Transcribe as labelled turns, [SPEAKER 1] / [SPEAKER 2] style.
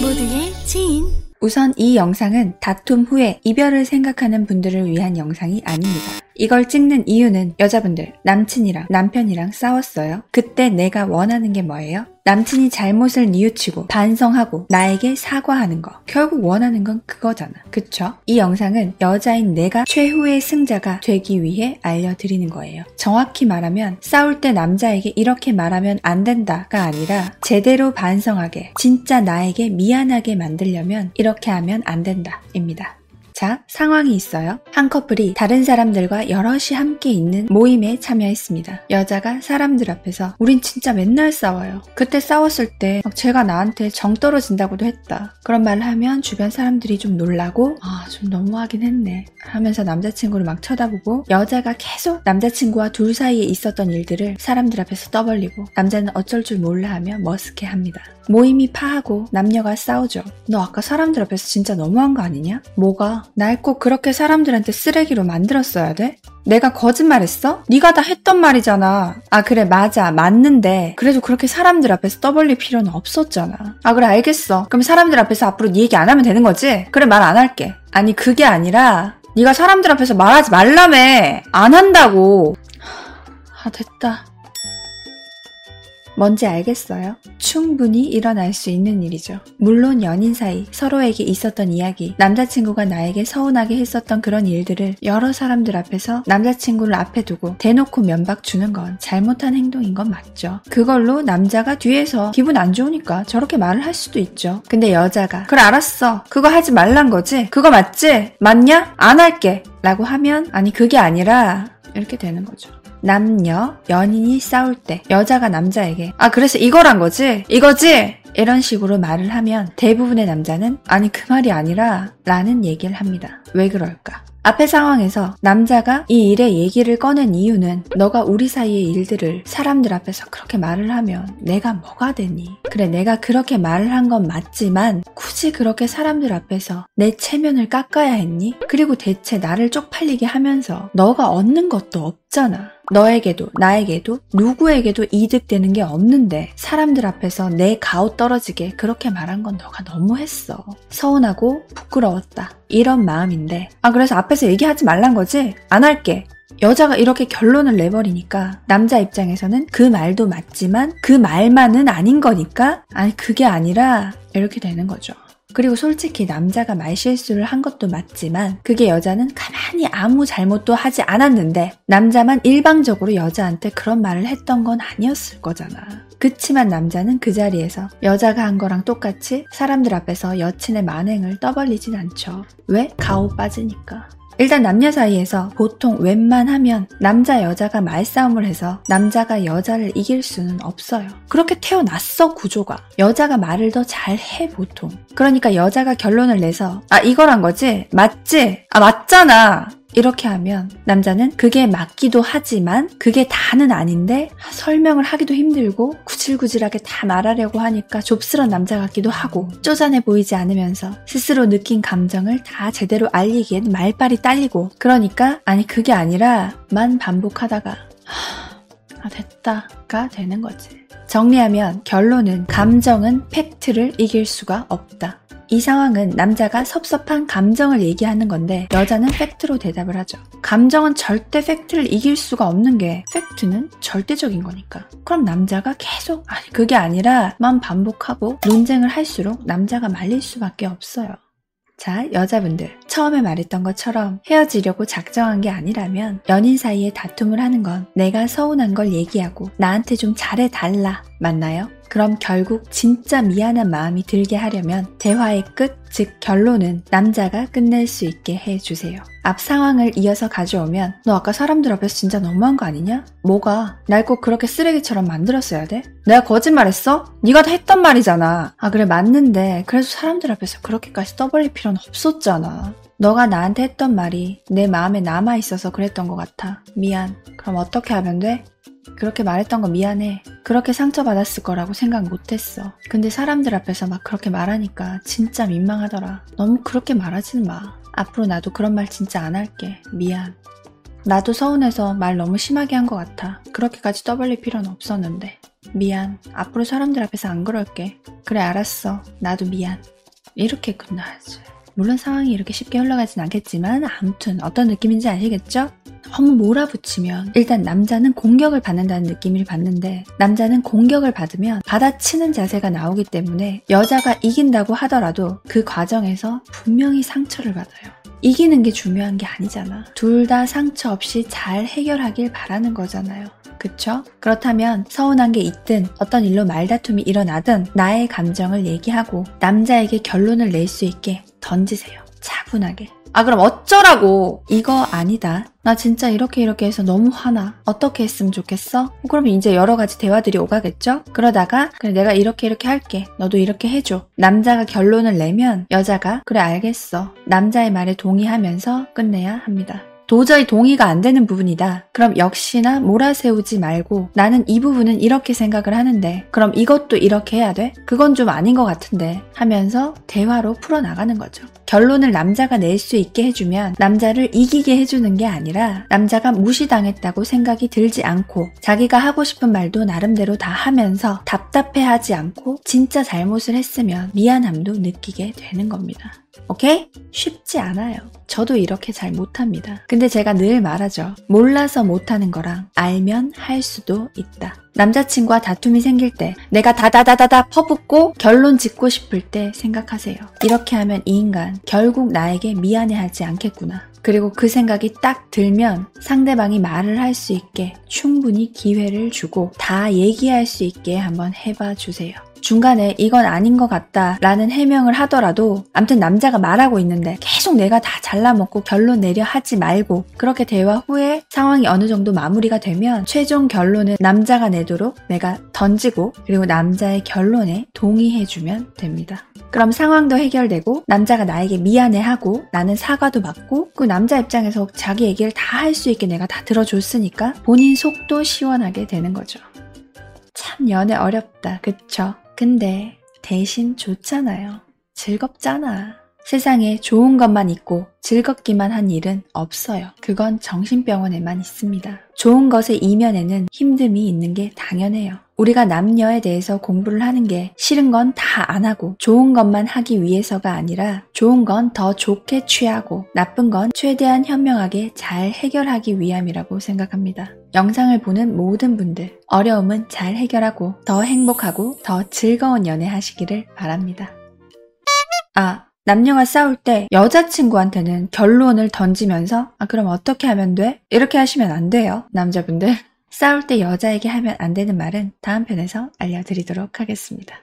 [SPEAKER 1] 모두의 지인
[SPEAKER 2] 우선 이 영상은 다툼 후에 이별을 생각하는 분들을 위한 영상이 아닙니다. 이걸 찍는 이유는 여자분들, 남친이랑 남편이랑 싸웠어요. 그때 내가 원하는 게 뭐예요? 남친이 잘못을 뉘우치고 반성하고 나에게 사과하는 거. 결국 원하는 건 그거잖아. 그쵸? 이 영상은 여자인 내가 최후의 승자가 되기 위해 알려드리는 거예요. 정확히 말하면 싸울 때 남자에게 이렇게 말하면 안 된다가 아니라 제대로 반성하게 진짜 나에게 미안하게 만들려면 이렇게 하면 안 된다 입니다. 자, 상황이 있어요. 한 커플이 다른 사람들과 여럿이 함께 있는 모임에 참여했습니다. 여자가 사람들 앞에서 우린 진짜 맨날 싸워요. 그때 싸웠을 때 제가 나한테 정 떨어진다고도 했다. 그런 말을 하면 주변 사람들이 좀 놀라고 아, 좀 너무하긴 했네. 하면서 남자친구를 막 쳐다보고 여자가 계속 남자친구와 둘 사이에 있었던 일들을 사람들 앞에서 떠벌리고 남자는 어쩔 줄 몰라 하며 머쓱해 합니다. 모임이 파하고 남녀가 싸우죠. 너 아까 사람들 앞에서 진짜 너무한 거 아니냐? 뭐가? 날 꼭 그렇게 사람들한테 쓰레기로 만들었어야 돼? 내가 거짓말했어? 네가 다 했던 말이잖아. 아 그래 맞아 맞는데 그래도 그렇게 사람들 앞에서 떠벌릴 필요는 없었잖아. 아 그래 알겠어. 그럼 사람들 앞에서 앞으로 네 얘기 안 하면 되는 거지? 그래 말 안 할게. 아니 그게 아니라 네가 사람들 앞에서 말하지 말라며. 안 한다고. 아 됐다. 뭔지 알겠어요? 충분히 일어날 수 있는 일이죠. 물론 연인 사이 서로에게 있었던 이야기, 남자친구가 나에게 서운하게 했었던 그런 일들을 여러 사람들 앞에서 남자친구를 앞에 두고 대놓고 면박 주는 건 잘못한 행동인 건 맞죠. 그걸로 남자가 뒤에서 기분 안 좋으니까 저렇게 말을 할 수도 있죠. 근데 여자가 그래 알았어. 그거 하지 말란 거지? 그거 맞지? 맞냐? 안 할게. 라고 하면 아니 그게 아니라 이렇게 되는 거죠. 남녀, 연인이 싸울 때 여자가 남자에게 아 그래서 이거란 거지? 이거지? 이런 식으로 말을 하면 대부분의 남자는 아니 그 말이 아니라 라는 얘기를 합니다. 왜 그럴까? 앞의 상황에서 남자가 이 일의 얘기를 꺼낸 이유는 너가 우리 사이의 일들을 사람들 앞에서 그렇게 말을 하면 내가 뭐가 되니? 그래, 내가 그렇게 말을 한 건 맞지만 굳이 그렇게 사람들 앞에서 내 체면을 깎아야 했니? 그리고 대체 나를 쪽팔리게 하면서 너가 얻는 것도 없잖아. 너에게도 나에게도 누구에게도 이득되는 게 없는데 사람들 앞에서 내 가오 떨어지게 그렇게 말한 건 너가 너무했어. 서운하고 부끄러웠다. 이런 마음인데 아 그래서 앞에서 얘기하지 말란 거지? 안 할게. 여자가 이렇게 결론을 내버리니까 남자 입장에서는 그 말도 맞지만 그 말만은 아닌 거니까 아니 그게 아니라 이렇게 되는 거죠. 그리고 솔직히 남자가 말실수를 한 것도 맞지만 그게 여자는 가만히 아무 잘못도 하지 않았는데 남자만 일방적으로 여자한테 그런 말을 했던 건 아니었을 거잖아. 그치만 남자는 그 자리에서 여자가 한 거랑 똑같이 사람들 앞에서 여친의 만행을 떠벌리진 않죠. 왜? 가오 빠지니까. 일단 남녀 사이에서 보통 웬만하면 남자 여자가 말싸움을 해서 남자가 여자를 이길 수는 없어요. 그렇게 태어났어 구조가. 여자가 말을 더 잘해 보통. 그러니까 여자가 결론을 내서 아 이거란 거지? 맞지? 아 맞잖아. 이렇게 하면 남자는 그게 맞기도 하지만 그게 다는 아닌데 설명을 하기도 힘들고 구질구질하게 다 말하려고 하니까 좁스런 남자 같기도 하고 쪼잔해 보이지 않으면서 스스로 느낀 감정을 다 제대로 알리기엔 말빨이 딸리고 그러니까 아니 그게 아니라 만 반복하다가 아 됐다가 되는 거지. 정리하면 결론은 감정은 팩트를 이길 수가 없다. 이 상황은 남자가 섭섭한 감정을 얘기하는 건데 여자는 팩트로 대답을 하죠. 감정은 절대 팩트를 이길 수가 없는 게 팩트는 절대적인 거니까. 그럼 남자가 계속 아니 그게 아니라 만 반복하고 논쟁을 할수록 남자가 말릴 수밖에 없어요. 자, 여자분들. 처음에 말했던 것처럼 헤어지려고 작정한 게 아니라면 연인 사이에 다툼을 하는 건 내가 서운한 걸 얘기하고 나한테 좀 잘해달라. 맞나요? 그럼 결국 진짜 미안한 마음이 들게 하려면 대화의 끝, 즉 결론은 남자가 끝낼 수 있게 해주세요. 앞 상황을 이어서 가져오면 너 아까 사람들 앞에서 진짜 너무한 거 아니냐? 뭐가? 날 꼭 그렇게 쓰레기처럼 만들었어야 돼? 내가 거짓말했어? 네가 다 했단 말이잖아. 아 그래 맞는데 그래서 사람들 앞에서 그렇게까지 떠벌릴 필요는 없었잖아. 너가 나한테 했던 말이 내 마음에 남아있어서 그랬던 것 같아. 미안. 그럼 어떻게 하면 돼? 그렇게 말했던 거 미안해. 그렇게 상처받았을 거라고 생각 못했어. 근데 사람들 앞에서 막 그렇게 말하니까 진짜 민망하더라. 너무 그렇게 말하지는 마. 앞으로 나도 그런 말 진짜 안 할게. 미안. 나도 서운해서 말 너무 심하게 한 것 같아. 그렇게까지 떠벌릴 필요는 없었는데. 미안. 앞으로 사람들 앞에서 안 그럴게. 그래, 알았어. 나도 미안. 이렇게 끝나야지. 물론 상황이 이렇게 쉽게 흘러가진 않겠지만 아무튼 어떤 느낌인지 아시겠죠? 너무 몰아붙이면 일단 남자는 공격을 받는다는 느낌을 받는데 남자는 공격을 받으면 받아치는 자세가 나오기 때문에 여자가 이긴다고 하더라도 그 과정에서 분명히 상처를 받아요. 이기는 게 중요한 게 아니잖아. 둘 다 상처 없이 잘 해결하길 바라는 거잖아요. 그쵸? 그렇다면 서운한 게 있든 어떤 일로 말다툼이 일어나든 나의 감정을 얘기하고 남자에게 결론을 낼 수 있게 던지세요. 차분하게. 아, 그럼 어쩌라고! 이거 아니다. 나 진짜 이렇게 이렇게 해서 너무 화나. 어떻게 했으면 좋겠어? 그러면 이제 여러 가지 대화들이 오가겠죠? 그러다가, 그래, 내가 이렇게 이렇게 할게. 너도 이렇게 해줘. 남자가 결론을 내면 여자가, 그래, 알겠어. 남자의 말에 동의하면서 끝내야 합니다. 도저히 동의가 안 되는 부분이다. 그럼 역시나 몰아세우지 말고 나는 이 부분은 이렇게 생각을 하는데 그럼 이것도 이렇게 해야 돼? 그건 좀 아닌 것 같은데 하면서 대화로 풀어나가는 거죠. 결론을 남자가 낼 수 있게 해주면 남자를 이기게 해주는 게 아니라 남자가 무시당했다고 생각이 들지 않고 자기가 하고 싶은 말도 나름대로 다 하면서 답답해하지 않고 진짜 잘못을 했으면 미안함도 느끼게 되는 겁니다. 오케이? 쉽지 않아요. 저도 이렇게 잘 못합니다. 근데 제가 늘 말하죠. 몰라서 못하는 거랑 알면 할 수도 있다. 남자친구와 다툼이 생길 때 내가 다다다다다 퍼붓고 결론 짓고 싶을 때 생각하세요. 이렇게 하면 이 인간 결국 나에게 미안해하지 않겠구나. 그리고 그 생각이 딱 들면 상대방이 말을 할 수 있게 충분히 기회를 주고 다 얘기할 수 있게 한번 해봐 주세요. 중간에 이건 아닌 것 같다 라는 해명을 하더라도 암튼 남자가 말하고 있는데 계속 내가 다 잘라먹고 결론 내려 하지 말고 그렇게 대화 후에 상황이 어느 정도 마무리가 되면 최종 결론은 남자가 내도록 내가 던지고 그리고 남자의 결론에 동의해주면 됩니다. 그럼 상황도 해결되고 남자가 나에게 미안해하고 나는 사과도 받고 그 남자 입장에서 자기 얘기를 다 할 수 있게 내가 다 들어줬으니까 본인 속도 시원하게 되는 거죠. 참 연애 어렵다. 그쵸? 근데 대신 좋잖아요. 즐겁잖아. 세상에 좋은 것만 있고 즐겁기만 한 일은 없어요. 그건 정신병원에만 있습니다. 좋은 것의 이면에는 힘듦이 있는 게 당연해요. 우리가 남녀에 대해서 공부를 하는 게 싫은 건 다 안 하고 좋은 것만 하기 위해서가 아니라 좋은 건 더 좋게 취하고 나쁜 건 최대한 현명하게 잘 해결하기 위함이라고 생각합니다. 영상을 보는 모든 분들 어려움은 잘 해결하고 더 행복하고 더 즐거운 연애 하시기를 바랍니다. 아, 남녀가 싸울 때 여자친구한테는 결론을 던지면서 아 그럼 어떻게 하면 돼? 이렇게 하시면 안 돼요. 남자분들. 싸울 때 여자에게 하면 안 되는 말은 다음 편에서 알려드리도록 하겠습니다.